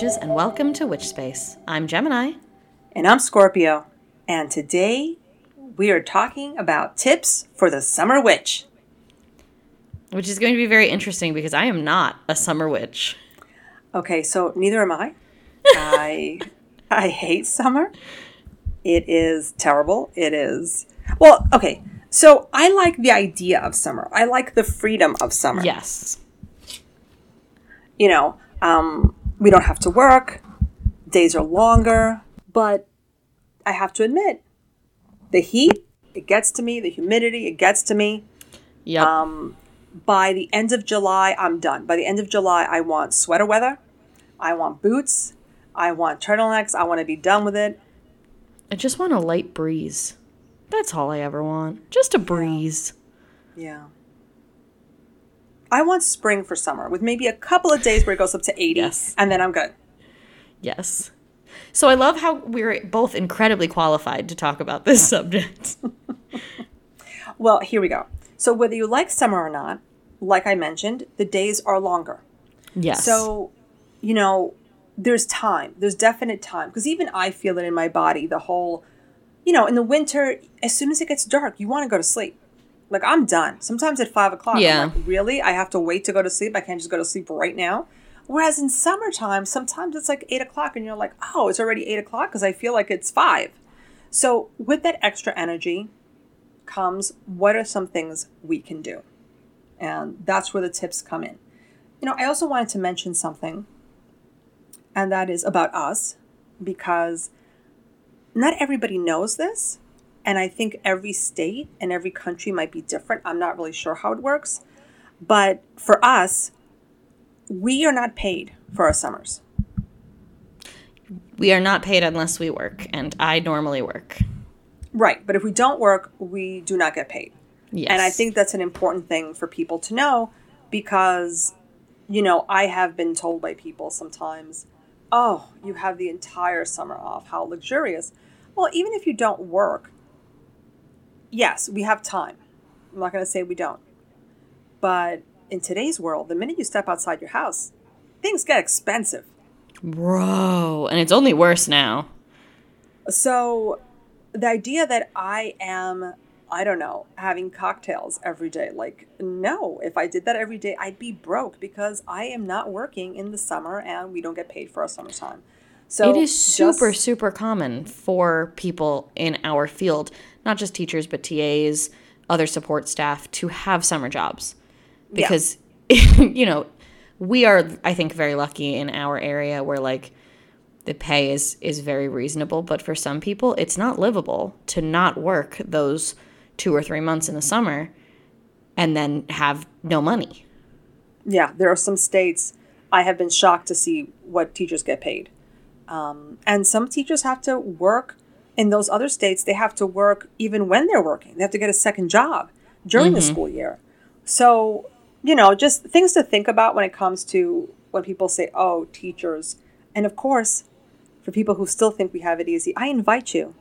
Witches, and welcome to Witch Space. I'm Gemini. And I'm Scorpio. And today we are talking about tips for the summer witch. Which is going to be very interesting because I am not a summer witch. Okay, so neither am I. I I hate summer. It is terrible. It is well, okay. So I like the idea of summer. I like the freedom of summer. Yes. You know, um, we don't have to work. Days are longer, but I have to admit, the heat it gets to me. The humidity it gets to me. Yep. Um, by the end of July, I'm done. By the end of July, I want sweater weather. I want boots. I want turtlenecks. I want to be done with it. I just want a light breeze. That's all I ever want. Just a breeze. Yeah. I want spring for summer with maybe a couple of days where it goes up to 80 Yes. and then I'm good. Yes. So I love how we're both incredibly qualified to talk about this subject. Well, here we go. So whether you like summer or not, like I mentioned, the days are longer. Yes. So, you know, there's time. There's definite time because even I feel it in my body. The whole, you know, in the winter, as soon as it gets dark, you want to go to sleep. Like I'm done. Sometimes at five o'clock, Yeah. I'm like, really? I have to wait to go to sleep. I can't just go to sleep right now. Whereas in summertime, sometimes it's like eight o'clock, and you're like, oh, it's already eight o'clock because I feel like it's five. So with that extra energy comes what are some things we can do, and that's where the tips come in. You know, I also wanted to mention something and that is about us because not everybody knows this and i think every state and every country might be different. I'm not really sure how it works. But for us we are not paid for our summers. We are not paid unless we work, and I normally work. right but if we don't work we do not get paid. Yes. and i think that's an important thing for people to know because you know i have been told by people sometimes oh you have the entire summer off. How luxurious. Well even if you don't work yes we have time i'm not going to say we don't but in today's world the minute you step outside your house things get expensive Bro. And it's only worse now. So the idea that I am, I don't know, having cocktails every day, like, no, if I did that every day, I'd be broke because I am not working in the summer and we don't get paid for our summertime. So it is super, just- super common for people in our field, not just teachers, but TAs, other support staff, to have summer jobs. Yeah. Because, you know, we are, I think, very lucky in our area where, like, the pay is, is very reasonable. But for some people, it's not livable to not work those two or three months in the summer and then have no money. yeah, there are some states I have been shocked to see what teachers get paid. Um, and some teachers have to work in those other states, they have to work even when they're working. They have to get a second job during the school year. So, you know, just things to think about when it comes to when people say, oh, teachers. And of course, for people who still think we have it easy, I invite you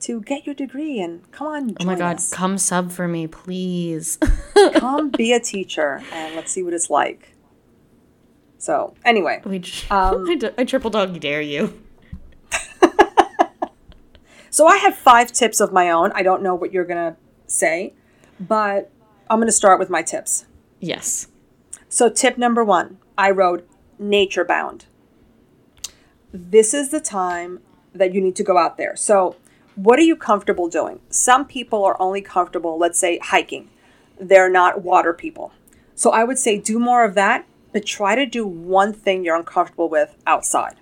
to get your degree and come on. Oh my God, us. come sub for me, please. come be a teacher and let's see what it's like. So, anyway. we tr- Um, I, d- I triple dog dare you. So I have five tips of my own. I don't know what you're to say, but I'm to start with my tips. Yes. So, tip number one I wrote nature bound. This is the time that you need to go out there. So, what are you comfortable doing? Some people are only comfortable, let's say, hiking. They're not water people. So, I would say do more of that, but try to do one thing you're uncomfortable with outside.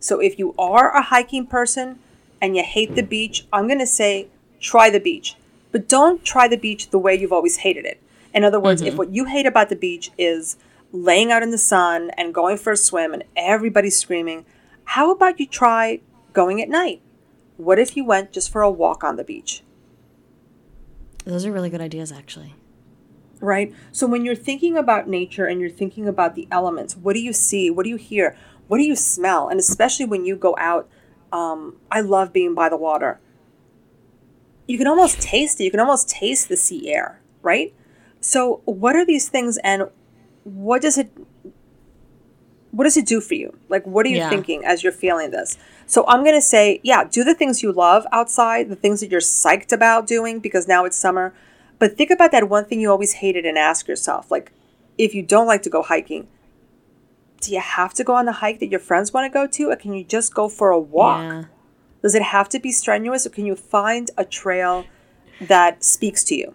So, if you are a hiking person and you hate the beach, I'm going to say try the beach, but don't try the beach the way you've always hated it. In other words, if mm-hmm. what you hate about the beach is laying out in the sun and going for a swim and everybody's screaming, how about you try going at night? What if you went just for a walk on the beach? Those are really good ideas, actually. Right? So when you're thinking about nature and you're thinking about the elements, what do you see? What do you hear? What do you smell? And especially when you go out, um, I love being by the water. You can almost taste it. You can almost taste the sea air, right? So what are these things and what does it what does it do for you? Like, what are you Yeah. thinking as you're feeling this? So I'm gonna say, yeah, do the things you love outside, the things that you're psyched about doing because now it's summer. But think about that one thing you always hated and ask yourself, like, if you don't like to go hiking, do you have to go on the hike that your friends want to go to, or can you just go for a walk? Yeah. Does it have to be strenuous, or can you find a trail that speaks to you?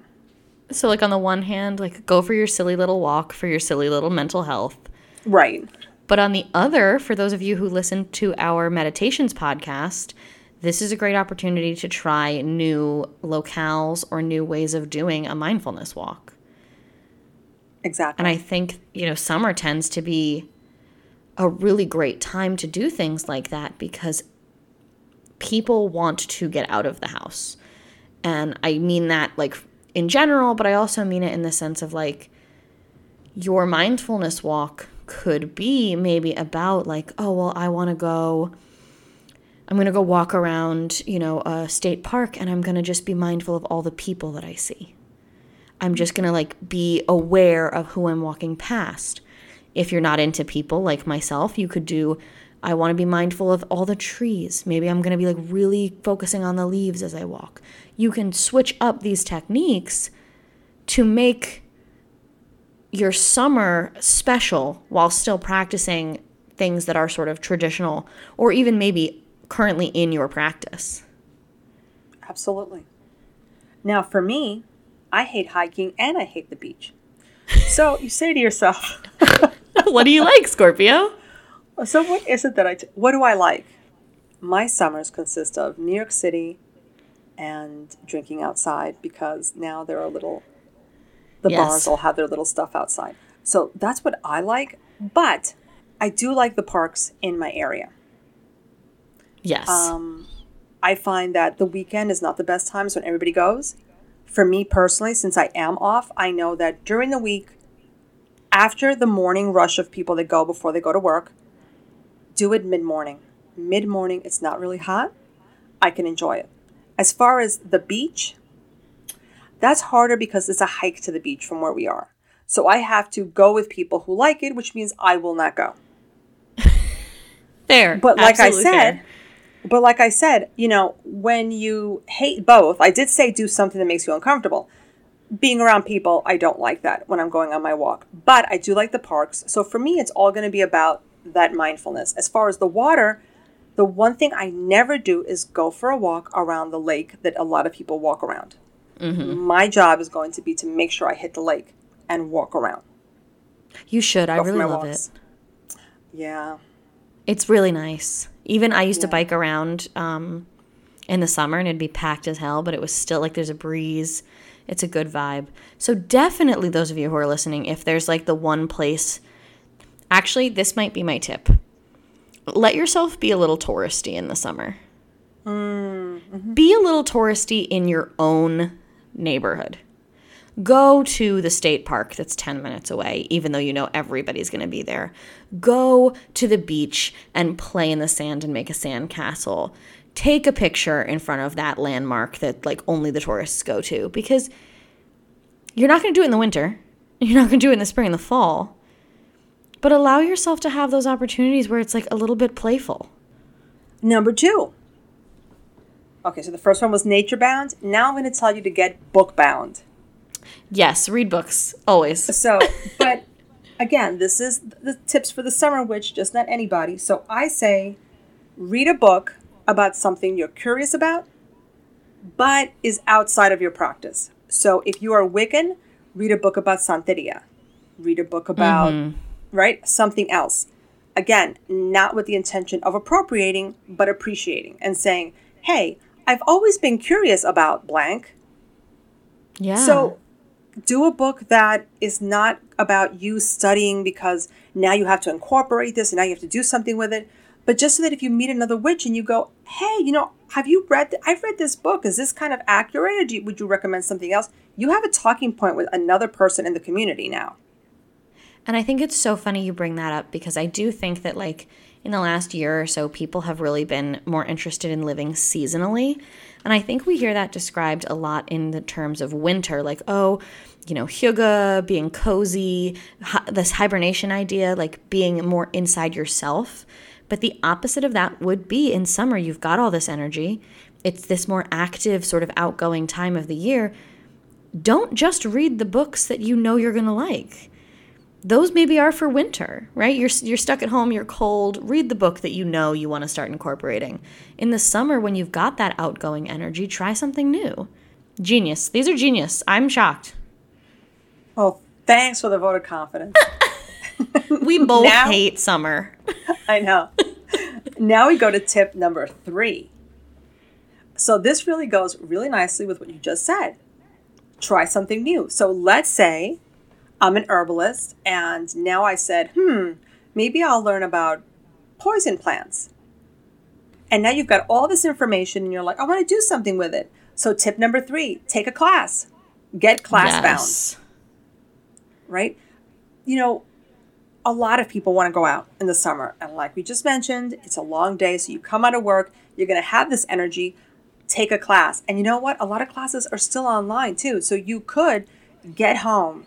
So like on the one hand, like go for your silly little walk for your silly little mental health. Right. But on the other, for those of you who listen to our meditations podcast, this is a great opportunity to try new locales or new ways of doing a mindfulness walk. Exactly. And I think, you know, summer tends to be a really great time to do things like that because people want to get out of the house. And I mean that like in general, but I also mean it in the sense of like your mindfulness walk could be maybe about like, oh, well, I want to go. I'm going to go walk around, you know, a state park and I'm going to just be mindful of all the people that I see. I'm just going to like be aware of who I'm walking past. If you're not into people like myself, you could do I want to be mindful of all the trees. Maybe I'm going to be like really focusing on the leaves as I walk. You can switch up these techniques to make your summer special while still practicing things that are sort of traditional or even maybe currently in your practice. Absolutely. Now, for me, I hate hiking and I hate the beach. So you say to yourself, what do you like, Scorpio? so what is it that I, t- what do I like? My summers consist of New York City and drinking outside because now there are little, the Yes. bars all have their little stuff outside. So that's what I like. But I do like the parks in my area. Yes. Um, I find that the weekend is not the best times when everybody goes. For me personally, since I am off, I know that during the week, after the morning rush of people that go before they go to work, do it mid morning. Mid morning, it's not really hot. I can enjoy it. As far as the beach, that's harder because it's a hike to the beach from where we are. So I have to go with people who like it, which means I will not go. Fair. But like I said, fair. But like I said, you know, when you hate both, I did say do something that makes you uncomfortable. Being around people, I don't like that when I'm going on my walk. But I do like the parks. So for me, it's all going to be about that mindfulness. As far as the water, the one thing I never do is go for a walk around the lake that a lot of people walk around. Mm-hmm. My job is going to be to make sure I hit the lake and walk around. you should. I Go for really love walks. it. Yeah. It's really nice. Even I used to bike around um, in the summer and it'd be packed as hell, but it was still like there's a breeze. It's a good vibe. So definitely those of you who are listening, if there's like the one place actually this might be my tip. Let yourself be a little touristy in the summer. Be a little touristy in your own neighborhood. Go to the state park that's 10 minutes away, even though you know everybody's going to be there. Go to the beach and play in the sand and make a sand castle. Take a picture in front of that landmark that like only the tourists go to because you're not going to do it in the winter. You're not going to do it in the spring and the fall. But allow yourself to have those opportunities where it's like a little bit playful. Number two. Okay, so the first one was nature bound. Now I'm going to tell you to get book bound. Yes, read books always. So, but again, this is the tips for the summer witch, just not anybody. So I say read a book about something you're curious about, but is outside of your practice. So if you are Wiccan, read a book about Santeria. Read a book about, mm-hmm. right, something else. Again, not with the intention of appropriating, but appreciating and saying, hey, I've always been curious about blank. Yeah. So do a book that is not about you studying because now you have to incorporate this and now you have to do something with it, but just so that if you meet another witch and you go, hey, you know, have you read? th- I've read this book. Is this kind of accurate, or you, would you recommend something else? You have a talking point with another person in the community now. And I think it's so funny you bring that up because I do think that like in the last year or so, people have really been more interested in living seasonally. And I think we hear that described a lot in the terms of winter, like, oh, you know, hygge, being cozy, hi- this hibernation idea, like being more inside yourself. But the opposite of that would be in summer, you've got all this energy. It's this more active, sort of outgoing time of the year. Don't just read the books that you know you're going to like those maybe are for winter, right? You're you're stuck at home, you're cold. Read the book that you know you want to start incorporating. In the summer when you've got that outgoing energy, try something new. Genius. These are genius. I'm shocked. Oh, thanks for the vote of confidence. We both Now- hate summer. I know. now we go to tip number three. So this really goes really nicely with what you just said. Try something new. So let's say I'm an herbalist and now I said, hmm, maybe I'll learn about poison plants. And now you've got all this information and you're like, I want to do something with it. So tip number three, take a class. Get class bound right? You know, a lot of people want to go out in the summer. And like we just mentioned, it's a long day. So you come out of work, you're going to have this energy, take a class. And you know what? A lot of classes are still online too. So you could get home,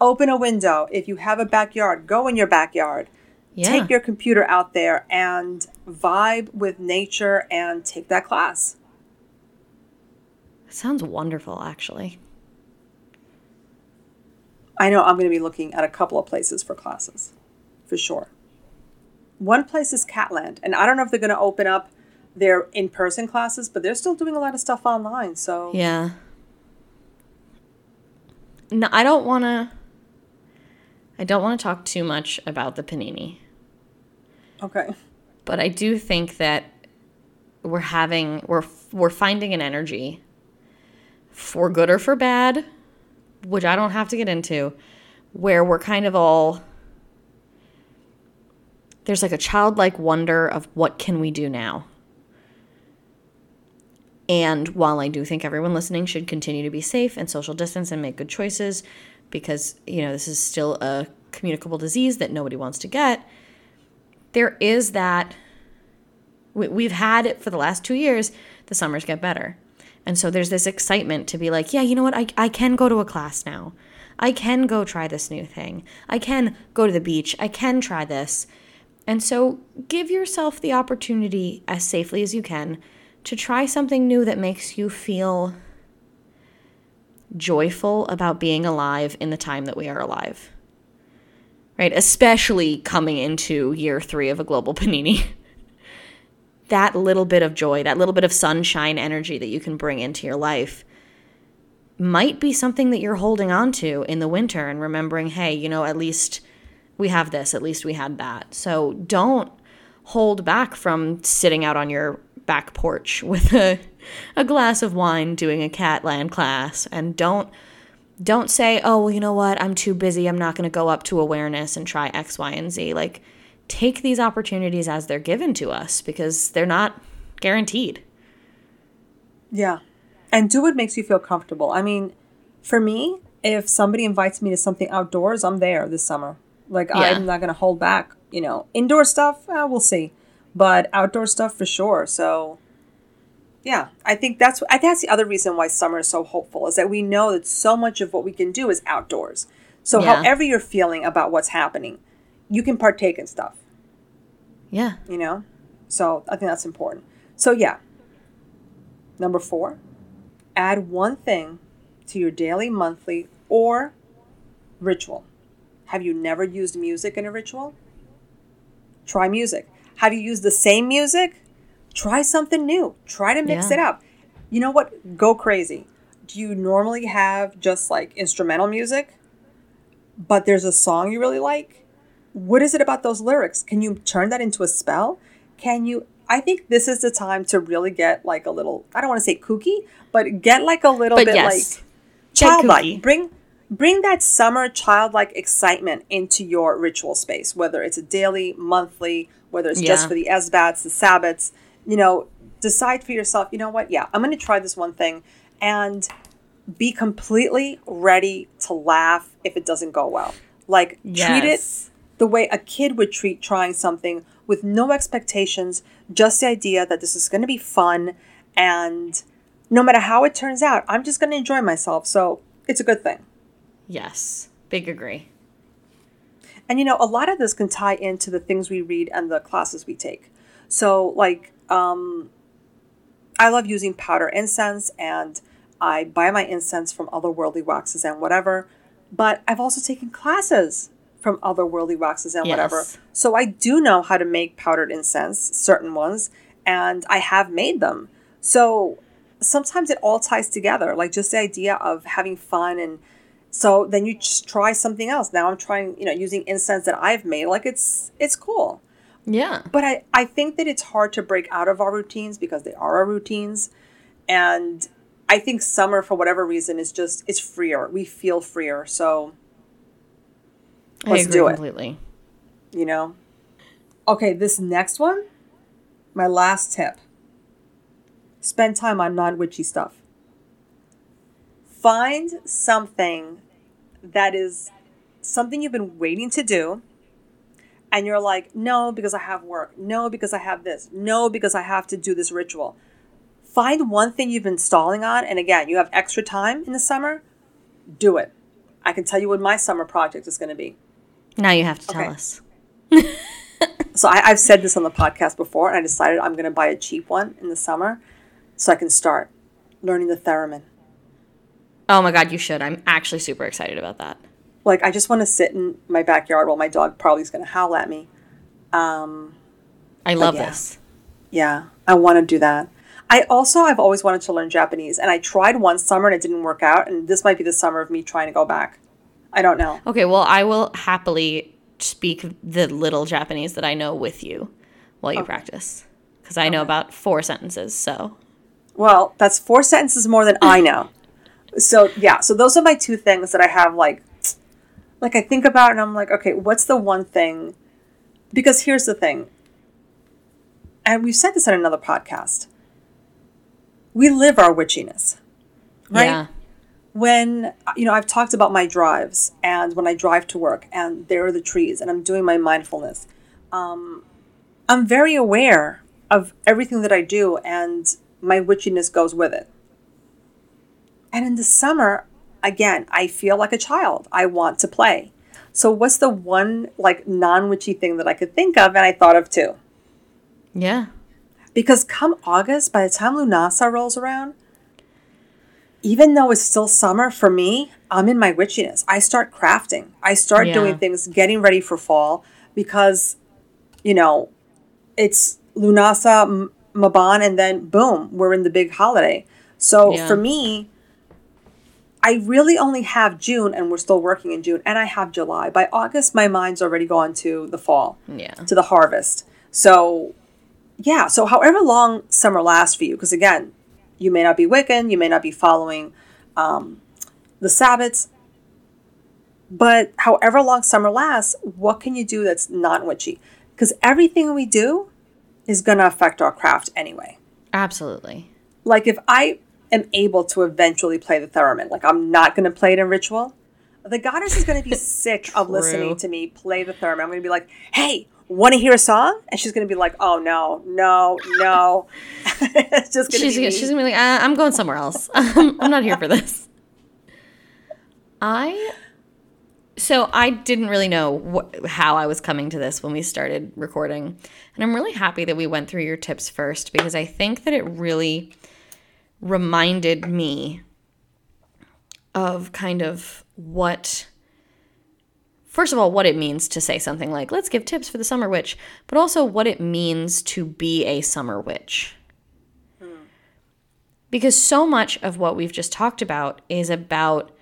open a window. If you have a backyard, go in your backyard. Yeah. Take your computer out there and vibe with nature and take that class. Sounds wonderful, actually. I know I'm going to be looking at a couple of places for classes, for sure. One place is Catland, and I don't know if they're going to open up their in-person classes, but they're still doing a lot of stuff online. So Yeah. No, I don't want to. I don't want to talk too much about the panini. okay, but I do think that we're having we're we're finding an energy for good or for bad, which I don't have to get into, where we're kind of all there's like a childlike wonder of what can we do now. And while I do think everyone listening should continue to be safe and social distance and make good choices because, you know, this is still a communicable disease that nobody wants to get, there is that we, we've had it for the last two years the summers get better. And so there's this excitement to be like yeah you know what? I, I can go to a class now. I can go try this new thing. I can go to the beach. I can try this. And so give yourself the opportunity as safely as you can to try something new that makes you feel joyful about being alive in the time that we are alive right? Especially coming into year three of a global panini. that little bit of joy, that little bit of sunshine energy that you can bring into your life might be something that you're holding on to in the winter and remembering, hey, you know, at least we have this, at least we had that. So don't hold back from sitting out on your back porch with a, a glass of wine doing a Catland class and don't don't say, oh, well, you know what? I'm too busy. I'm not going to go up to awareness and try X, Y, and Z. Like, take these opportunities as they're given to us because they're not guaranteed. yeah, and do what makes you feel comfortable. I mean, for me, if somebody invites me to something outdoors, I'm there this summer. Like Yeah. I'm not going to hold back. You know, indoor stuff, uh, we'll see, but outdoor stuff for sure. So yeah, I think that's I think that's the other reason why summer is so hopeful is that we know that so much of what we can do is outdoors. So Yeah. however you're feeling about what's happening, you can partake in stuff, Yeah. you know? So I think that's important. So yeah. Number 4, add one thing to your daily, monthly, or ritual. Have you never used music in a ritual? Try music. Have you used the same music? Try something new. Try to mix Yeah. it up. You know what? Go crazy. Do you normally have just like instrumental music, but there's a song you really like? What is it about those lyrics? Can you turn that into a spell? Can you? I think this is the time to really get like a little, I don't want to say kooky, but get like a little But bit yes, like childlike. Bring bring that summer childlike excitement into your ritual space, whether it's a daily, monthly, whether it's just for the Esbats, the Sabbats, you know, decide for yourself, you know what? Yeah, I'm going to try this one thing and be completely ready to laugh if it doesn't go well. Like treat it the way a kid would treat trying something with no expectations, just the idea that this is going to be fun and no matter how it turns out, I'm just going to enjoy myself. So it's a good thing. Yes, big agree. And you know, a lot of this can tie into the things we read and the classes we take. So, like, um, I love using powder incense and I buy my incense from otherworldly waxes and whatever. But I've also taken classes from otherworldly waxes and whatever. So I do know how to make powdered incense, certain ones, and I have made them. So sometimes it all ties together, like just the idea of having fun and so then you just try something else. Now I'm trying, you know, using incense that I've made. Like it's it's cool. Yeah. But I, I think that it's hard to break out of our routines because they are our routines. And I think summer, for whatever reason, is just, it's freer. We feel freer. So let's do it. completely. you know? Okay, this next one, my last tip spend time on non witchy stuff. Find something that is something you've been waiting to do, and you're like, no, because I have work. No, because I have this. No, because I have to do this ritual. Find one thing you've been stalling on, and again, you have extra time in the summer, do it. I can tell you what my summer project is going to be. Now you have to tell Okay. us. So I, I've said this on the podcast before, and I decided I'm going to buy a cheap one in the summer so I can start learning the theremin. Oh my god, you should. I'm actually super excited about that. Like, I just want to sit in my backyard while my dog probably is going to howl at me. Um, I love yeah. this. yeah, I want to do that. I also, I've always wanted to learn Japanese, and I tried one summer and it didn't work out, and this might be the summer of me trying to go back. I don't know. Okay, well, I will happily speak the little Japanese that I know with you while you practice. Because I know about four sentences, so. Well, that's four sentences more than I know. So yeah, so those are my two things that I have like like I think about and I'm like, okay, what's the one thing because here's the thing. And we've said this on another podcast. We live our witchiness. Right? Yeah. when you know i've talked about my drives and when i drive to work and there are the trees and i'm doing my mindfulness um, i'm very aware of everything that i do and my witchiness goes with it and in the summer again i feel like a child i want to play so what's the one like non-witchy thing that i could think of and i thought of two Yeah. because come August, by the time Lunasa rolls around, even though it's still summer for me, I'm in my witchiness. I start crafting. I start Yeah. doing things, getting ready for fall because, you know, it's Lunasa, M- Mabon, and then boom, we're in the big holiday. So Yeah. for me, I really only have June, and we're still working in June, and I have July. By August, my mind's already gone to the fall Yeah. to the harvest. So, yeah, so however long summer lasts for you, because again, you may not be Wiccan, you may not be following um, the Sabbats, but however long summer lasts, what can you do that's not witchy? Because everything we do is going to affect our craft anyway. Absolutely. Like if I am able to eventually play the theremin, like I'm not going to play it in ritual, the goddess is going to be sick of listening to me play the theremin. I'm going to be like, hey, want to hear a song? And she's going to be like, oh, no, no, no. it's just going to She's, be. gonna- she's gonna be like, uh, I'm going somewhere else. I'm, I'm not here for this. I so I didn't really know wh- how I was coming to this when we started recording, and I'm really happy that we went through your tips first because I think that it really reminded me of kind of what first of all what it means to say something like let's give tips for the summer witch but also what it means to be a summer witch hmm. because so much of what we've just talked about is about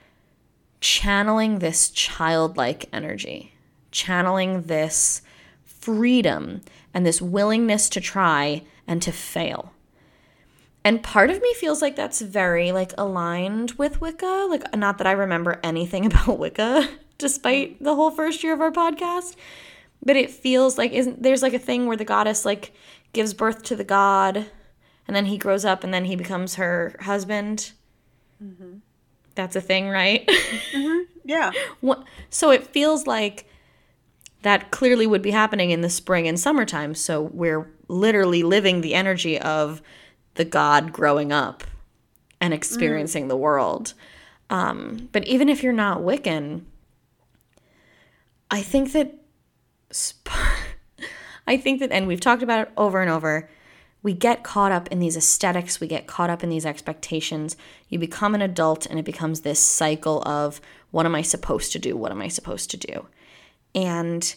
channeling this childlike energy, channeling this freedom and this willingness to try and to fail. And part of me feels like that's very like aligned with Wicca. Like not that I remember anything about Wicca despite the whole first year of our podcast, but it feels like isn't there's like a thing where the goddess like gives birth to the god and then he grows up and then he becomes her husband. Mm-hmm. That's a thing, right? Mm-hmm. yeah. What- so it feels like that clearly would be happening in the spring and summertime. So we're literally living the energy of the God growing up and experiencing mm. the world. Um, but even if you're not Wiccan, I think that, I think that, and we've talked about it over and over, we get caught up in these aesthetics, we get caught up in these expectations. You become an adult, and it becomes this cycle of what am I supposed to do? What am I supposed to do? And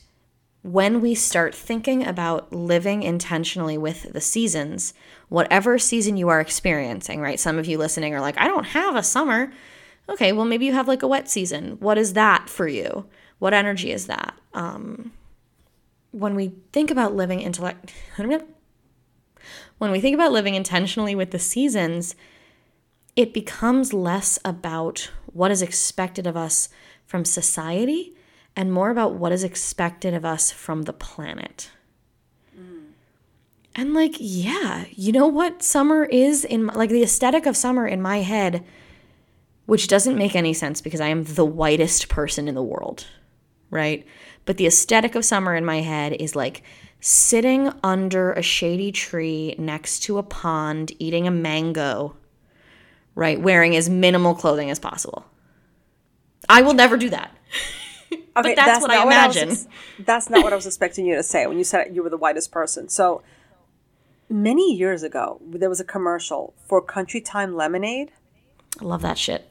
when we start thinking about living intentionally with the seasons, whatever season you are experiencing, right? Some of you listening are like, I don't have a summer. Okay, well, maybe you have like a wet season. What is that for you? What energy is that? Um, when we think about living intellect, when we think about living intentionally with the seasons, it becomes less about what is expected of us from society and more about what is expected of us from the planet. Mm. And like, yeah, you know what summer is in my, like the aesthetic of summer in my head, which doesn't make any sense because I am the whitest person in the world, right? But the aesthetic of summer in my head is like sitting under a shady tree next to a pond, eating a mango, right? Wearing as minimal clothing as possible. I will never do that. Okay, that's, that's, what I imagine. What I that's not what I was expecting you to say when you said you were the whitest person. So many years ago, there was a commercial for Country Time Lemonade. I love that shit.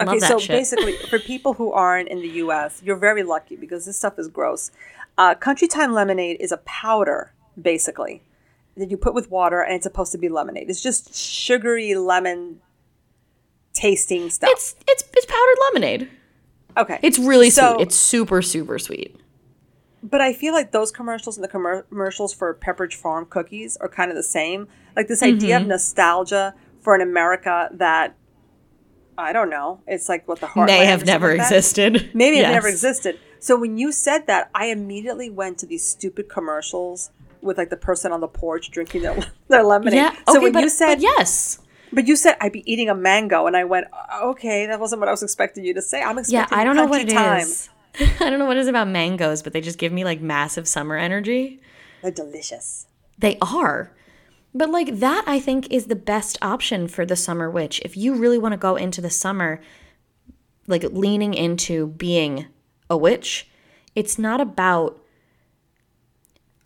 Love okay, that so shit. basically, for people who aren't in the U.S., you're very lucky because this stuff is gross. Uh, Country Time Lemonade is a powder, basically, that you put with water, and it's supposed to be lemonade. It's just sugary lemon tasting stuff. It's it's it's powdered lemonade. Okay. It's really so, sweet. It's super, super sweet. But I feel like those commercials and the commercials for Pepperidge Farm cookies are kind of the same. Like this mm-hmm. idea of mm-hmm. nostalgia for an America that I don't know. It's like what the heart may have never like existed. Maybe yes. it never existed. So when you said that, I immediately went to these stupid commercials with like the person on the porch drinking their, their lemonade. Yeah. So okay, when but, you said yes, but you said I'd be eating a mango, and I went, okay, that wasn't what I was expecting you to say. I'm expecting yeah, I don't know what it time. is. I don't know what it is about mangoes, but they just give me like massive summer energy. They're delicious. They are. But like that, I think is the best option for the summer witch. If you really want to go into the summer, like leaning into being a witch, it's not about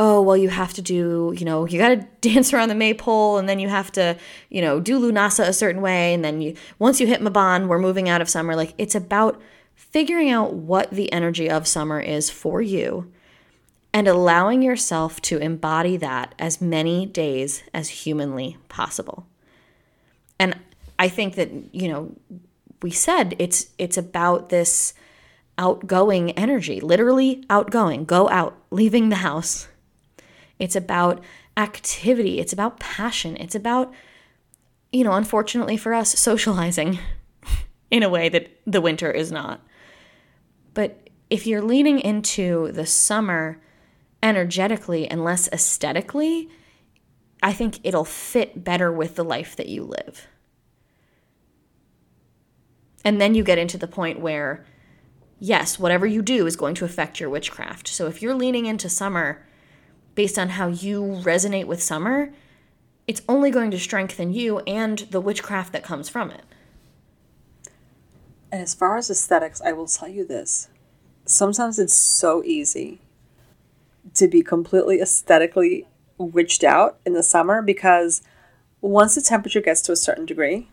oh, well, you have to do, you know, you got to dance around the maypole and then you have to, you know, do Lunasa a certain way. And then you, once you hit Mabon, we're moving out of summer. Like it's about figuring out what the energy of summer is for you and allowing yourself to embody that as many days as humanly possible. And I think that, you know, we said it's it's about this outgoing energy, literally outgoing, go out, leaving the house, it's about activity. It's about passion. It's about, you know, unfortunately for us, socializing in a way that the winter is not. But if you're leaning into the summer energetically and less aesthetically, I think it'll fit better with the life that you live. And then you get into the point where, yes, whatever you do is going to affect your witchcraft. So if you're leaning into summer based on how you resonate with summer, it's only going to strengthen you and the witchcraft that comes from it. And as far as aesthetics, I will tell you this. Sometimes it's so easy to be completely aesthetically witched out in the summer because once the temperature gets to a certain degree,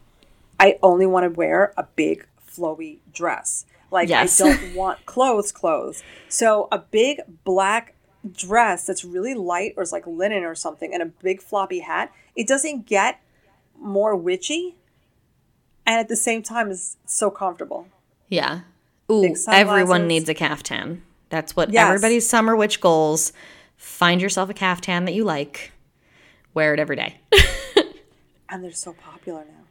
I only want to wear a big flowy dress. Like yes. I don't want clothes clothes. So a big black dress that's really light or it's like linen or something and a big floppy hat, it doesn't get more witchy and at the same time is so comfortable. Yeah. Ooh, everyone needs a caftan. That's what yes. everybody's summer witch goals. Find yourself a caftan that you like. Wear it every day. and they're so popular now.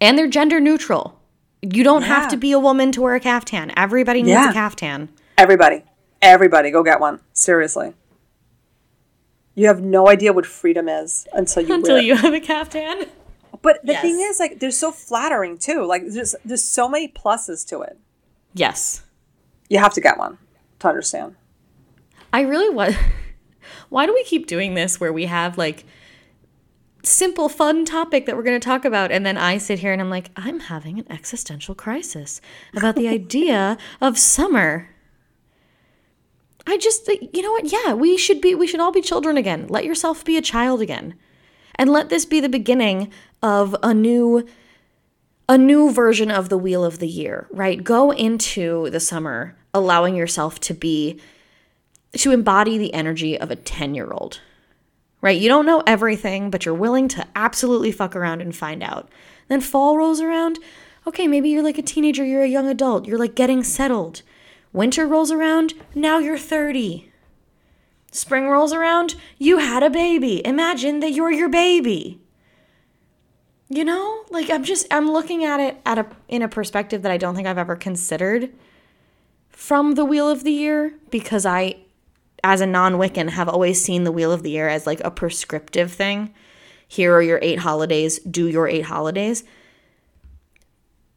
And they're gender neutral. You don't yeah. have to be a woman to wear a caftan. Everybody needs yeah. a caftan. Everybody. Everybody, go get one. Seriously. You have no idea what freedom is until you until you have a caftan. But the yes. thing is, like, they're so flattering too. Like, there's there's so many pluses to it. Yes. You have to get one to understand. I really was. Why do we keep doing this where we have like simple, fun topic that we're going to talk about, and then I sit here and I'm like, I'm having an existential crisis about the idea of summer. I just, uh, you know what? Yeah, we should be, we should all be children again. Let yourself be a child again. And let this be the beginning of a new a new version of the wheel of the year, right? Go into the summer allowing yourself to be to embody the energy of a 10-year-old. Right? You don't know everything, but you're willing to absolutely fuck around and find out. Then fall rolls around. Okay, maybe you're like a teenager, you're a young adult, you're like getting settled. Winter rolls around, now you're 30. Spring rolls around, you had a baby. Imagine that you're your baby. You know, like I'm just I'm looking at it at a in a perspective that I don't think I've ever considered from the wheel of the year because I as a non-Wiccan have always seen the wheel of the year as like a prescriptive thing. Here are your 8 holidays, do your 8 holidays.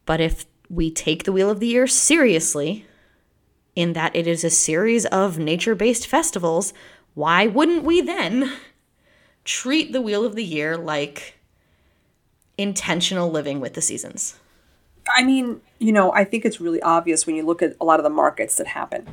But if we take the wheel of the year seriously, in that it is a series of nature based festivals, why wouldn't we then treat the Wheel of the Year like intentional living with the seasons? I mean, you know, I think it's really obvious when you look at a lot of the markets that happen.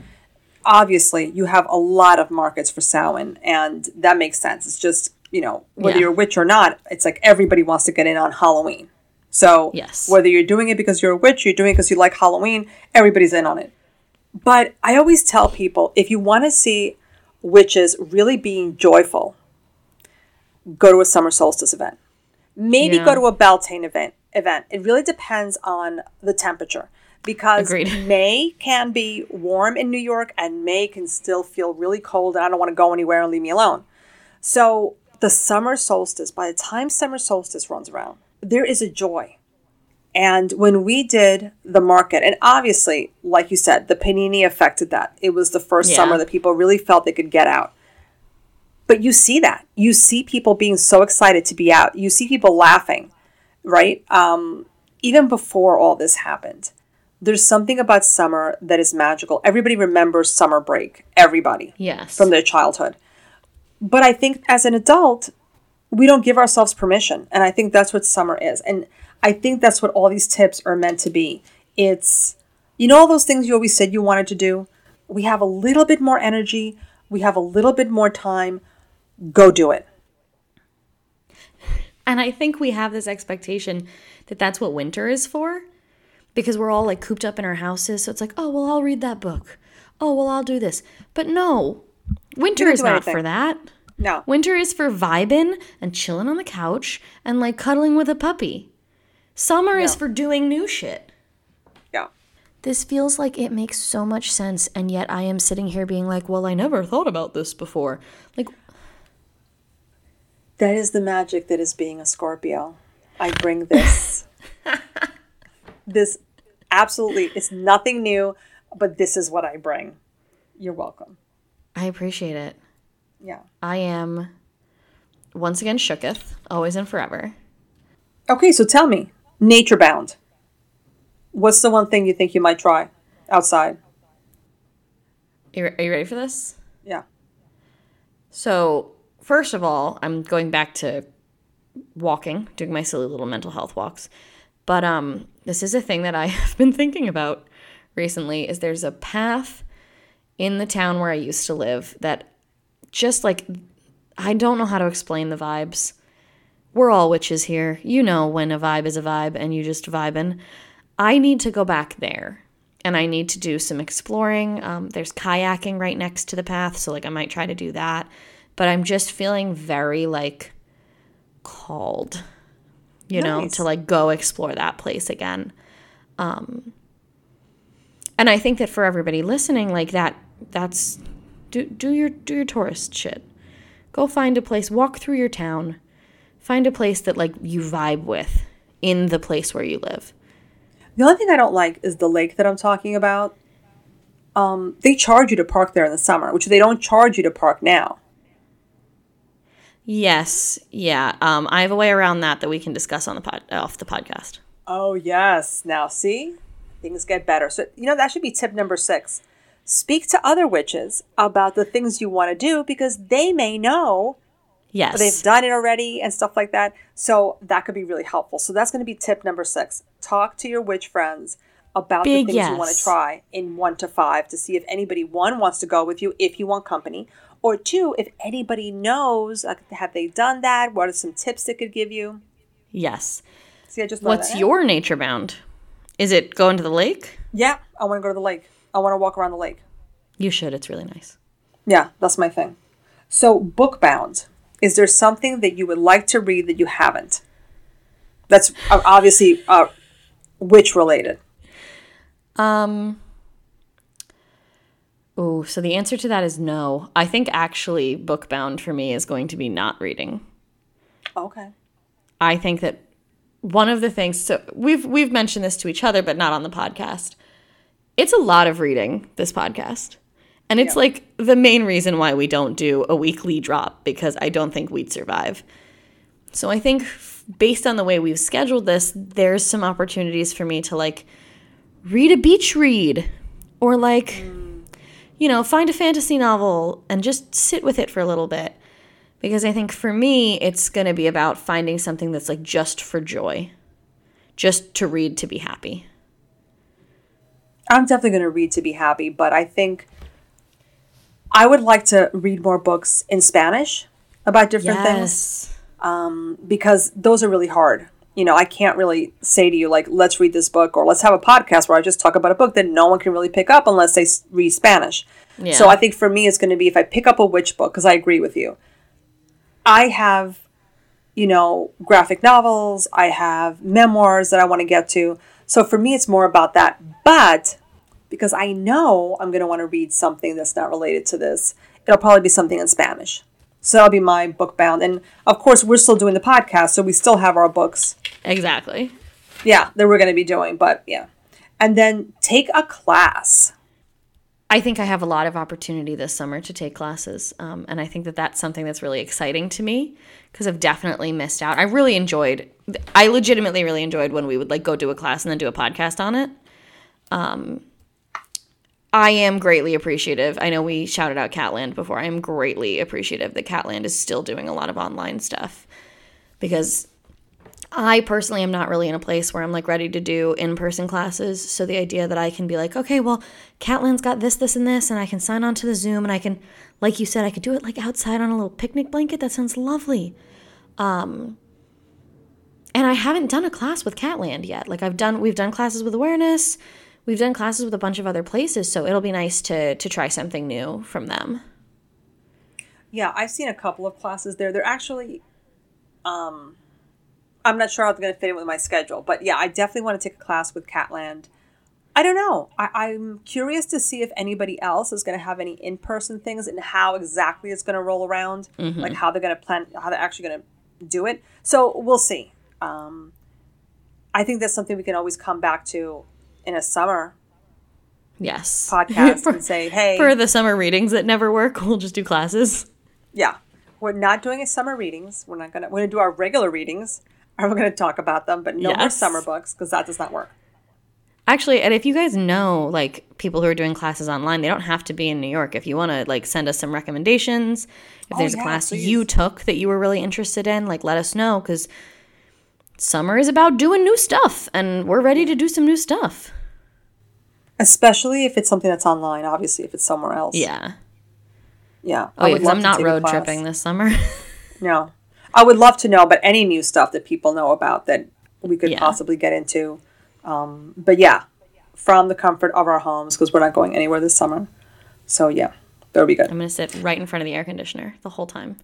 Obviously, you have a lot of markets for Samhain, and that makes sense. It's just, you know, whether yeah. you're a witch or not, it's like everybody wants to get in on Halloween. So, yes. whether you're doing it because you're a witch, you're doing it because you like Halloween, everybody's in on it. But I always tell people if you want to see witches really being joyful, go to a summer solstice event. Maybe yeah. go to a Beltane event. Event. It really depends on the temperature because Agreed. May can be warm in New York and May can still feel really cold and I don't want to go anywhere and leave me alone. So the summer solstice, by the time summer solstice runs around, there is a joy. And when we did the market, and obviously, like you said, the panini affected that. It was the first yeah. summer that people really felt they could get out. But you see that. You see people being so excited to be out. You see people laughing, right? Um, even before all this happened. There's something about summer that is magical. Everybody remembers summer break. Everybody. Yes. From their childhood. But I think as an adult, we don't give ourselves permission. And I think that's what summer is. And I think that's what all these tips are meant to be. It's, you know, all those things you always said you wanted to do? We have a little bit more energy, we have a little bit more time. Go do it. And I think we have this expectation that that's what winter is for because we're all like cooped up in our houses. So it's like, oh, well, I'll read that book. Oh, well, I'll do this. But no, winter is not anything. for that. No. Winter is for vibing and chilling on the couch and like cuddling with a puppy. Summer yeah. is for doing new shit. Yeah. This feels like it makes so much sense, and yet I am sitting here being like, well, I never thought about this before. Like, that is the magic that is being a Scorpio. I bring this. this absolutely, it's nothing new, but this is what I bring. You're welcome. I appreciate it. Yeah. I am once again shooketh, always and forever. Okay, so tell me, Nature bound. What's the one thing you think you might try outside? Are you ready for this? Yeah. So, first of all, I'm going back to walking, doing my silly little mental health walks. But um, this is a thing that I have been thinking about recently is there's a path in the town where I used to live that just like I don't know how to explain the vibes we're all witches here. You know when a vibe is a vibe and you just vibing. I need to go back there and I need to do some exploring. Um, there's kayaking right next to the path, so like I might try to do that. But I'm just feeling very like called, you nice. know, to like go explore that place again. Um, and I think that for everybody listening, like that, that's do do your do your tourist shit. Go find a place, walk through your town Find a place that like you vibe with in the place where you live. The only thing I don't like is the lake that I'm talking about. Um, they charge you to park there in the summer, which they don't charge you to park now. Yes, yeah. Um, I have a way around that that we can discuss on the pod off the podcast. Oh yes. Now see, things get better. So you know that should be tip number six. speak to other witches about the things you want to do because they may know Yes. they've done it already and stuff like that. So that could be really helpful. So that's going to be tip number six. Talk to your witch friends about Big the things you want to try in one to five to see if anybody, one, wants to go with you if you want company, or two, if anybody knows, like, have they done that? What are some tips they could give you? yes. See, I just What's your nature bound? Is it going to the lake? Yeah, I want to go to the lake. I want to walk around the lake. You should. It's really nice. Yeah, that's my thing. So, book bound. Is there something that you would like to read that you haven't? That's uh, obviously uh, witch related. Um. Oh, so the answer to that is no. I think actually bookbound for me is going to be not reading. Okay. I think that one of the things so we've we've mentioned this to each other but not on the podcast. It's a lot of reading this podcast. And it's Yeah. like the main reason why we don't do a weekly drop because I don't think we'd survive. So I think based on the way we've scheduled this, there's some opportunities for me to like read a beach read or like you know, find a fantasy novel and just sit with it for a little bit. Because I think for me, it's going to be about finding something that's like just for joy, just to read to be happy. I'm definitely going to read to be happy, but I think I would like to read more books in Spanish about different things um, because those are really hard. You know, I can't really say to you, like, let's read this book or let's have a podcast where I just talk about a book that no one can really pick up unless they read Spanish. Yeah. So I think for me, it's going to be if I pick up a witch book, because I agree with you. I have, you know, graphic novels, I have memoirs that I want to get to. So for me, it's more about that. But because I know I'm going to want to read something that's not related to this, it'll probably be something in Spanish. So that'll be my book bound. And of course, we're still doing the podcast, so we still have our books. Exactly. Yeah, that we're going to be doing. But yeah. And then take a class. I think I have a lot of opportunity this summer to take classes. Um, and I think that that's something that's really exciting to me because I've definitely missed out. I really enjoyed, I legitimately really enjoyed when we would like go do a class and then do a podcast on it. Um, I am greatly appreciative. I know we shouted out Catland before. I am greatly appreciative that Catland is still doing a lot of online stuff because I personally am not really in a place where I'm like ready to do in person classes. So the idea that I can be like, okay, well, Catland's got this, this, and this, and I can sign on to the Zoom and I can, like you said, I could do it like outside on a little picnic blanket. That sounds lovely. Um, and I haven't done a class with Catland yet. Like I've done, we've done classes with awareness, we've done classes with a bunch of other places. So it'll be nice to to try something new from them. Yeah, I've seen a couple of classes there. They're actually, um, I'm not sure how they're going to fit in with my schedule, but yeah, I definitely want to take a class with Catland. I don't know. I, I'm curious to see if anybody else is going to have any in person things and how exactly it's going to roll around, like how they're going to plan, how they're actually going to do it. So we'll see. Um, I think that's something we can always come back to in a summer Yes. podcast for, and say, hey, for the summer readings that never work, we'll just do classes. Yeah. We're not doing a summer readings. We're not gonna we're gonna do our regular readings. And we're gonna talk about them, but no more summer books because that does not work. Actually, and if you guys know like people who are doing classes online, they don't have to be in New York. If you want to like send us some recommendations, if oh, there's Oh, yeah, a class please. you took that you were really interested in, like let us know cuz summer is about doing new stuff and we're ready to do some new stuff. Especially if it's something that's online, obviously if it's somewhere else. Yeah. Yeah. Oh, I yeah, would 'cause love I'm not road tripping this summer. No. I would love to know about any new stuff that people know about that we could Yeah. possibly get into. Um, but yeah, from the comfort of our homes because we're not going anywhere this summer. So yeah, that would be good. I'm going to sit right in front of the air conditioner the whole time.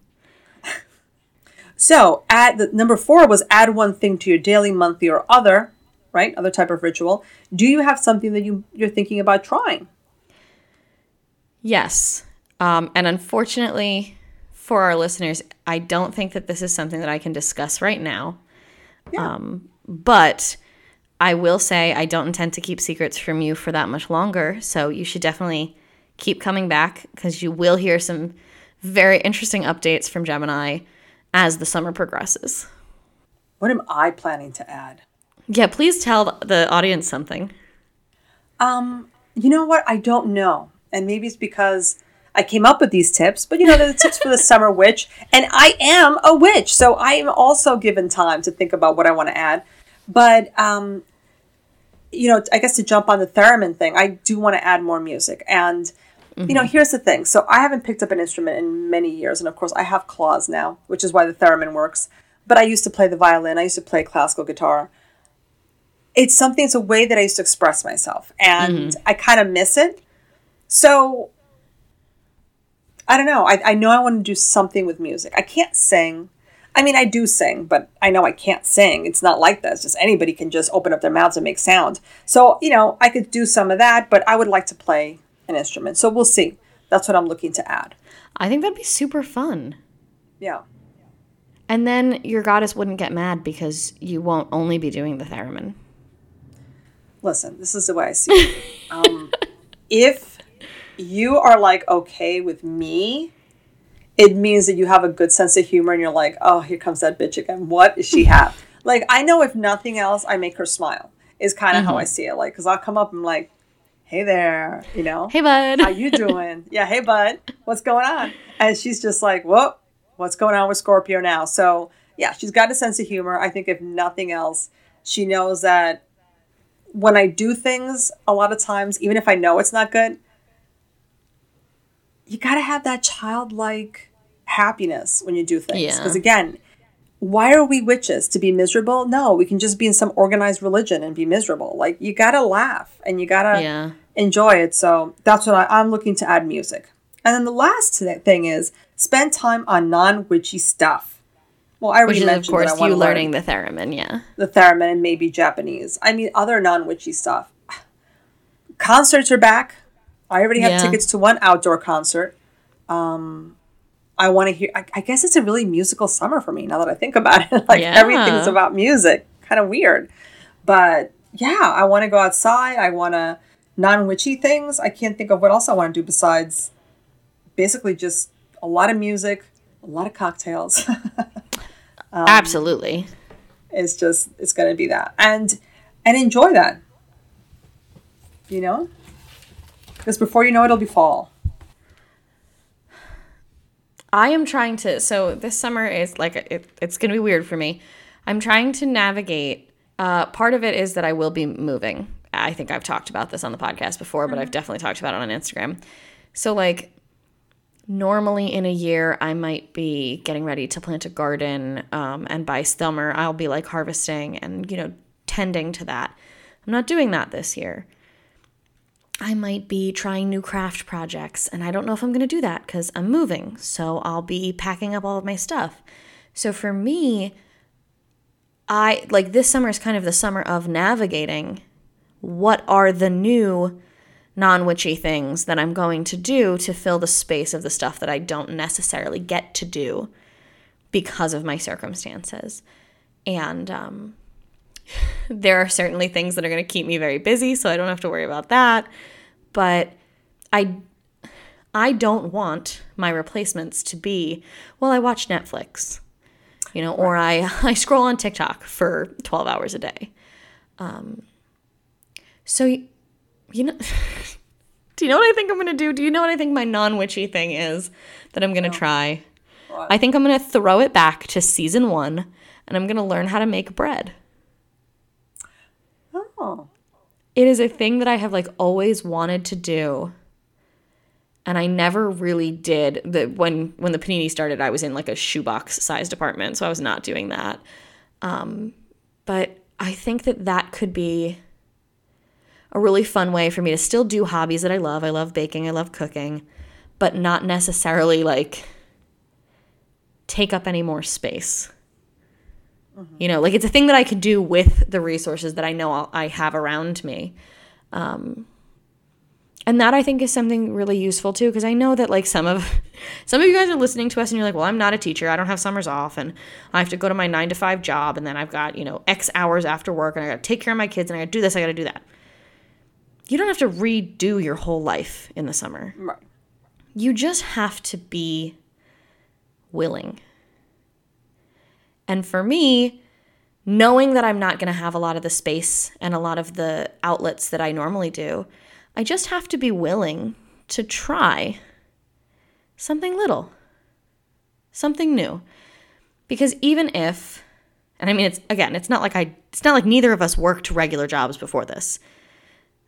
So, add the number four was add one thing to your daily, monthly, or other, right? Other type of ritual. Do you have something that you you're thinking about trying? Yes. Um, and unfortunately for our listeners, I don't think that this is something that I can discuss right now. Um, but I will say I don't intend to keep secrets from you for that much longer. So you should definitely keep coming back because you will hear some very interesting updates from Gemini as the summer progresses. What am I planning to add? Yeah, please tell the audience something. Um, you know what? I don't know. And maybe it's because I came up with these tips, but you know, they're the tips for the summer witch. And I am a witch. So I am also given time to think about what I want to add. But, um, you know, I guess to jump on the theremin thing, I do want to add more music. And, mm-hmm. you know, here's the thing. So I haven't picked up an instrument in many years. And of course, I have claws now, which is why the theremin works. But I used to play the violin, I used to play classical guitar. It's something, it's a way that I used to express myself. And mm-hmm. I kind of miss it. So I don't know. I, I know I want to do something with music. I can't sing. I mean, I do sing, but I know I can't sing. It's not like that. It's just anybody can just open up their mouths and make sound. So, you know, I could do some of that, but I would like to play an instrument. So we'll see. That's what I'm looking to add. I think that'd be super fun. Yeah. And then your goddess wouldn't get mad because you won't only be doing the theremin. Listen, this is the way I see it. um, if you are like okay with me, it means that you have a good sense of humor and you're like, oh, here comes that bitch again. What does she have? like, I know if nothing else, I make her smile, is kind of mm-hmm. how I see it. Like, because I'll come up and I'm like, hey there, you know, hey bud, how you doing? yeah, hey bud, what's going on? And she's just like, whoa, what's going on with Scorpio now? So yeah, she's got a sense of humor. I think if nothing else, she knows that when I do things, a lot of times, even if I know it's not good, you got to have that childlike happiness when you do things. Because yeah. again, why are we witches? To be miserable? No, we can just be in some organized religion and be miserable. Like, you got to laugh and you got to yeah. enjoy it. So that's what I, I'm looking to add music. And then the last thing is spend time on non witchy stuff. Well, I already Which is, mentioned of course, you learning the theremin, yeah. The theremin and maybe Japanese. I mean, other non witchy stuff. Concerts are back. I already have yeah. tickets to one outdoor concert. Um, I want to hear. I, I, guess it's a really musical summer for me now that I think about it. like yeah. everything's about music. Kind of weird, but yeah, I want to go outside. I want to non witchy things. I can't think of what else I want to do besides basically just a lot of music, a lot of cocktails. um, Absolutely. It's just it's going to be that and and enjoy that. You know. Because before you know it, it'll be fall. I am trying to. So this summer is like it, it's going to be weird for me. I'm trying to navigate. Uh, part of it is that I will be moving. I think I've talked about this on the podcast before, but I've definitely talked about it on Instagram. So like normally in a year i might be getting ready to plant a garden um, and by summer i'll be like harvesting and you know tending to that i'm not doing that this year I might be trying new craft projects, and I don't know if I'm going to do that because I'm moving. So I'll be packing up all of my stuff. So for me, I like this summer is kind of the summer of navigating what are the new non witchy things that I'm going to do to fill the space of the stuff that I don't necessarily get to do because of my circumstances. And um, there are certainly things that are going to keep me very busy, so I don't have to worry about that. But I I don't want my replacements to be, well, I watch Netflix, you know, or I, I scroll on TikTok for 12 hours a day. Um, so, you know, do you know what I think I'm going to do? Do you know what I think my non witchy thing is that I'm going to no. try? What? I think I'm going to throw it back to season one and I'm going to learn how to make bread. Oh. It is a thing that I have like always wanted to do. And I never really did. The when when the panini started, I was in like a shoebox sized apartment, so I was not doing that. Um, but I think that that could be a really fun way for me to still do hobbies that I love. I love baking, I love cooking, but not necessarily like take up any more space. Mm-hmm. You know, like it's a thing that I could do with the resources that I know I'll, i have around me. Um, and that I think is something really useful too, because I know that like some of some of you guys are listening to us and you're like, well, I'm not a teacher. I don't have summers off, and I have to go to my nine to five job, and then I've got you know X hours after work, and I got to take care of my kids, and I got to do this, I got to do that. You don't have to redo your whole life in the summer. Right. You just have to be willing and for me, knowing that I'm not going to have a lot of the space and a lot of the outlets that I normally do, I just have to be willing to try something little, something new. Because even if, and I mean, it's again, it's not like I, it's not like neither of us worked regular jobs before this.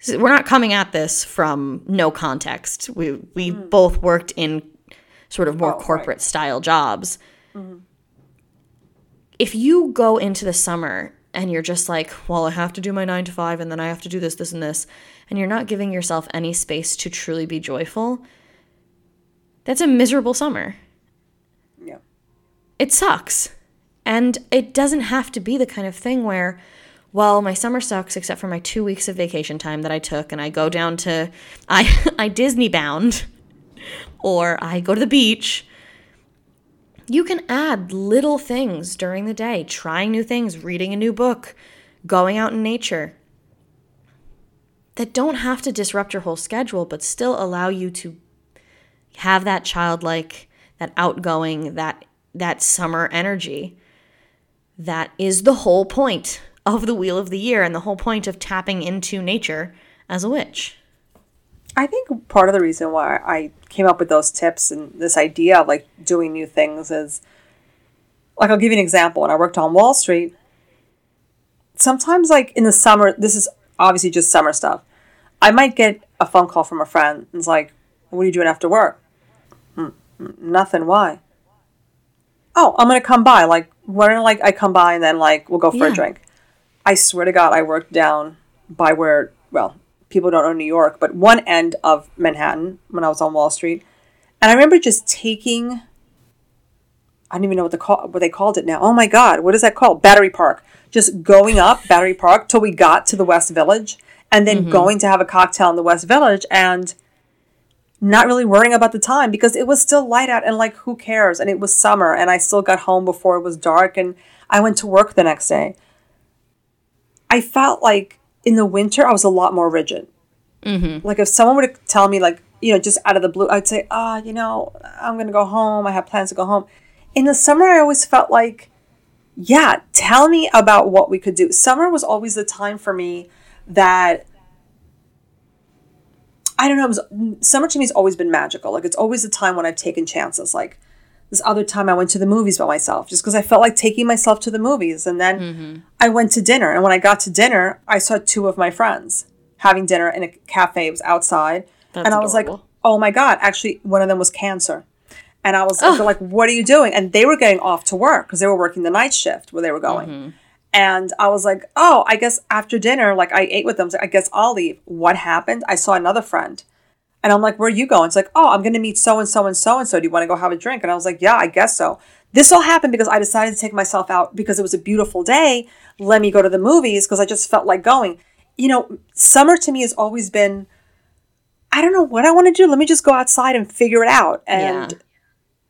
We're not coming at this from no context. We we mm-hmm. both worked in sort of more Oh, right. corporate style jobs. Mm-hmm. If you go into the summer and you're just like, well, I have to do my nine to five and then I have to do this, this, and this, and you're not giving yourself any space to truly be joyful, that's a miserable summer. Yeah. It sucks. And it doesn't have to be the kind of thing where, well, my summer sucks except for my two weeks of vacation time that I took, and I go down to I I Disney bound, or I go to the beach. You can add little things during the day, trying new things, reading a new book, going out in nature. That don't have to disrupt your whole schedule, but still allow you to have that childlike, that outgoing, that that summer energy. That is the whole point of the wheel of the year and the whole point of tapping into nature as a witch. I think part of the reason why I came up with those tips and this idea of like doing new things is like I'll give you an example. When I worked on Wall Street, sometimes like in the summer, this is obviously just summer stuff. I might get a phone call from a friend and it's like, "What are you doing after work?" "Hmm, nothing. Why? Oh, I'm gonna come by. Like, why don't like I come by and then like we'll go for Yeah. a drink. I swear to God, I worked down by where well people don't know New York, but one end of Manhattan when I was on Wall Street, and I remember just taking. I don't even know what the call what they called it now. Oh my God, what is that called? Battery Park. Just going up Battery Park till we got to the West Village, and then mm-hmm. going to have a cocktail in the West Village, and not really worrying about the time because it was still light out and like who cares and it was summer and i still got home before it was dark and i went to work the next day i felt like in the winter i was a lot more rigid like if someone were to tell me like you know just out of the blue i'd say ah you know i'm going to go home i have plans to go home in the summer i always felt like yeah tell me about what we could do summer was always the time for me that I don't know. It was, summer to me has always been magical. Like it's always the time when I've taken chances. Like this other time I went to the movies by myself just because I felt like taking myself to the movies. And then mm-hmm. I went to dinner. And when I got to dinner, I saw two of my friends having dinner in a cafe. It was outside. That's and I was like, oh my God. Actually, one of them was cancer. And I was they're like, what are you doing? And they were getting off to work because they were working the night shift where they were going. Mm-hmm. And I was like, oh, I guess after dinner, like I ate with them. So I guess I'll leave. What happened? I saw another friend. And I'm like, where are you going? It's like, oh, I'm going to meet so and so and so and so. Do you want to go have a drink? And I was like, yeah, I guess so. This all happened because I decided to take myself out because it was a beautiful day. Let me go to the movies because I just felt like going. You know, summer to me has always been, I don't know what I want to do. Let me just go outside and figure it out. And, Yeah.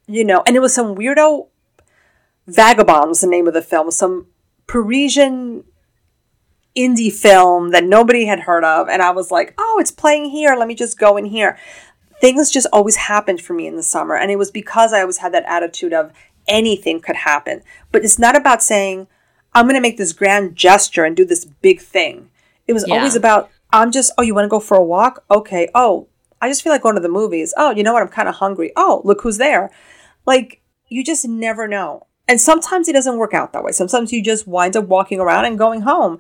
you know, and it was some weirdo Vagabond was the name of the film, some Parisian indie film that nobody had heard of. And I was like, oh, it's playing here. Let me just go in here. Things just always happened for me in the summer. And it was because I always had that attitude of anything could happen. But it's not about saying, I'm going to make this grand gesture and do this big thing. It was always about, I'm just, oh, you want to go for a walk? Okay. Oh, I just feel like going to the movies. Oh, you know what? I'm kind of hungry. Oh, look who's there. Like, you just never know. And sometimes it doesn't work out that way. Sometimes you just wind up walking around and going home.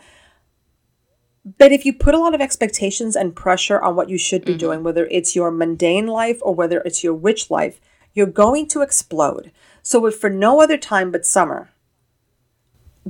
But if you put a lot of expectations and pressure on what you should be mm-hmm. doing, whether it's your mundane life or whether it's your witch life, you're going to explode. So, if for no other time but summer,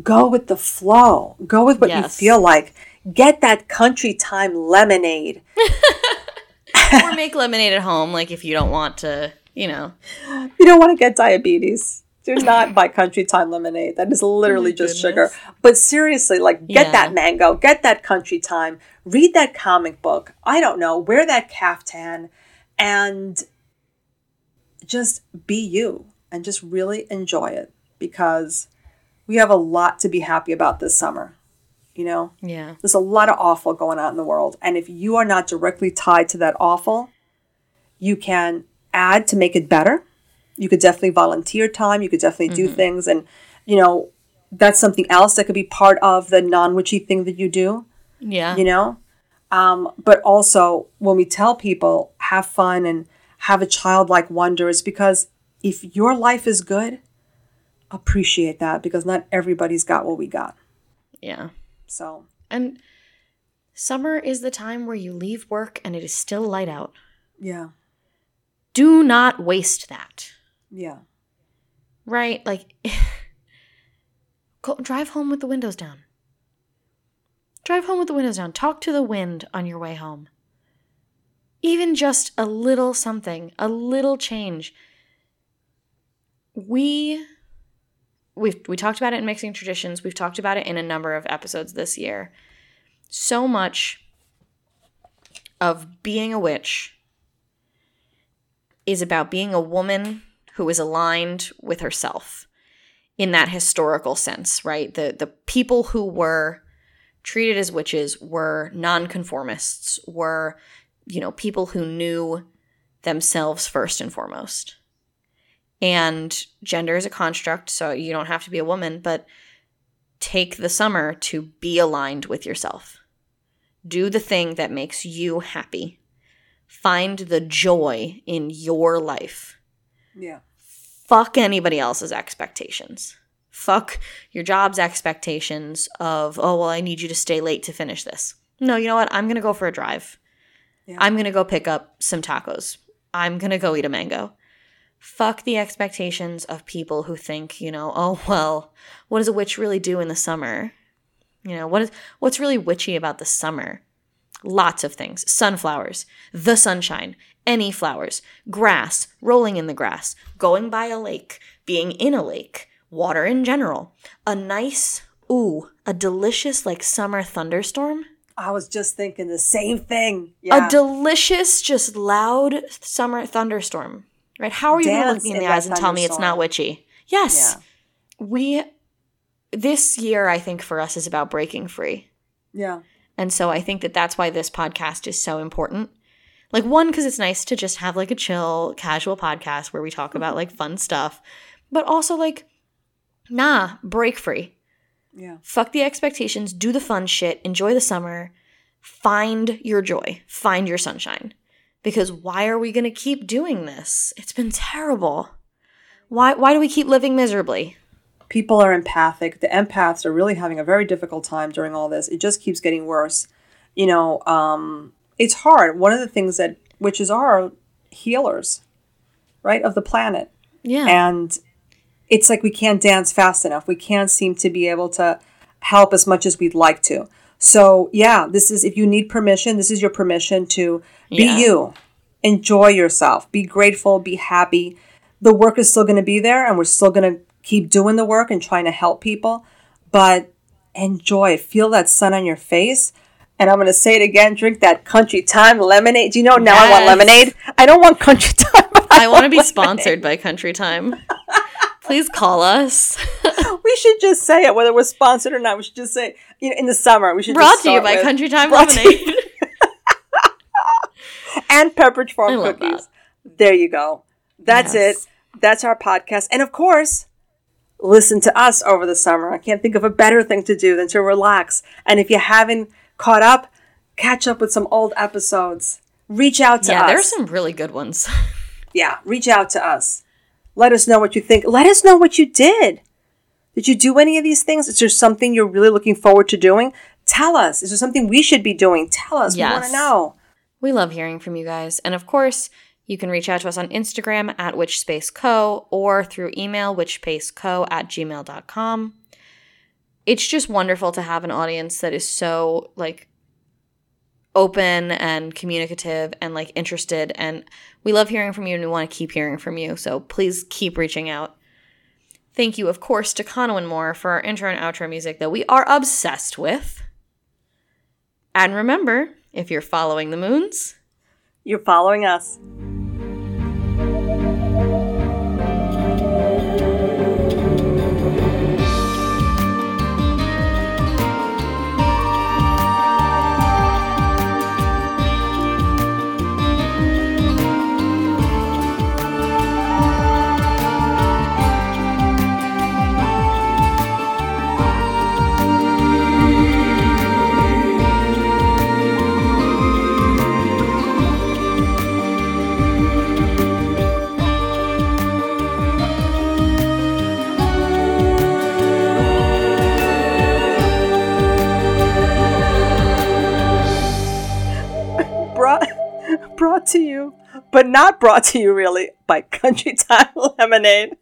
go with the flow, go with what you feel like. Get that country time lemonade. or make lemonade at home, like if you don't want to, you know. You don't want to get diabetes. Do not buy country time lemonade. That is literally just sugar. But seriously, like get Yeah. that mango, get that country time, read that comic book. I don't know, wear that caftan and just be you and just really enjoy it because we have a lot to be happy about this summer. You know, Yeah. there's a lot of awful going on in the world. And if you are not directly tied to that awful, you can add to make it better. You could definitely volunteer time. You could definitely do things. And, you know, that's something else that could be part of the non witchy thing that you do, Yeah. you know? Um, but also, when we tell people have fun and have a childlike wonder, it's because if your life is good, appreciate that because not everybody's got what we got. Yeah. So, And summer is the time where you leave work and it is still light out. yeah, Do not waste that. Yeah, Right? Like, go, drive home with the windows down. Drive home with the windows down. Talk to the wind on your way home. Even just a little something, a little change. We we've we talked about it in mixing traditions. We've talked about it in a number of episodes this year. So much of being a witch is about being a woman who is aligned with herself in that historical sense, right? The the people who were treated as witches were nonconformists, were, you know, people who knew themselves first and foremost. And gender is a construct, so you don't have to be a woman, but take the summer to be aligned with yourself. Do the thing that makes you happy. Find the joy in your life yeah, fuck anybody else's expectations. Fuck your job's expectations of, oh, well, I need you to stay late to finish this. No, you know what? I'm going to go for a drive. Yeah. I'm going to go pick up some tacos. I'm going to go eat a mango. Fuck the expectations of people who think, you know, oh, well, what does a witch really do in the summer? You know, what is what's really witchy about the summer? Lots of things. Sunflowers, the sunshine, any flowers, grass, rolling in the grass, going by a lake, being in a lake, water in general. A nice, ooh, a delicious like summer thunderstorm. I was just thinking the same thing. Yeah, A delicious, just loud summer thunderstorm. Right? How are you going to look me in the eyes and tell me it's not witchy? Yes. yeah, We this year I think for us is about breaking free. yeah, And so I think that that's why this podcast is so important. Like, one, because it's nice to just have like a chill, casual podcast where we talk about like fun stuff, but also like, nah, break free. yeah, Fuck the expectations, do the fun shit, enjoy the summer, find your joy, find your sunshine. Because why are we going to keep doing this? It's been terrible. Why, why do we keep living miserably? people are empathic. The empaths are really having a very difficult time during all this. It just keeps getting worse. You know, um, it's hard. One of the things that witches are healers, right, of the planet. Yeah. And it's like we can't dance fast enough. We can't seem to be able to help as much as we'd like to. So, yeah, this is if you need permission, this is your permission to be Yeah. you. Enjoy yourself. Be grateful, be happy. The work is still going to be there and we're still going to keep doing the work and trying to help people, but enjoy. Feel that sun on your face. And I'm going to say it again, drink that country time lemonade. Do you know now I want lemonade? I don't want country time. but I want to be sponsored by Country Time. Please call us. we should just say it, whether we're sponsored or not. We should just say, you know, in the summer, we should Brought just to you by Country Time Lemonade. and Pepperidge Farm I cookies. There you go. That's Yes. it. That's our podcast. And of course, listen to us over the summer. I can't think of a better thing to do than to relax. And if you haven't caught up, catch up with some old episodes. Reach out to us. yeah, us. there's some really good ones. yeah, reach out to us. Let us know what you think. Let us know what you did. Did you do any of these things? Is there something you're really looking forward to doing? Tell us. Is there something we should be doing? Tell us. We want to know. We love hearing from you guys. And of course, you can reach out to us on Instagram at witchspaceco or through email witchspaceco at gmail.com. It's just wonderful to have an audience that is so like open and communicative and like interested and we love hearing from you and we want to keep hearing from you. So please keep reaching out. Thank you, of course, to and More for our intro and outro music that we are obsessed with. And remember, if you're following the moons, You're following us. To you, but not brought to you really by Country Time Lemonade.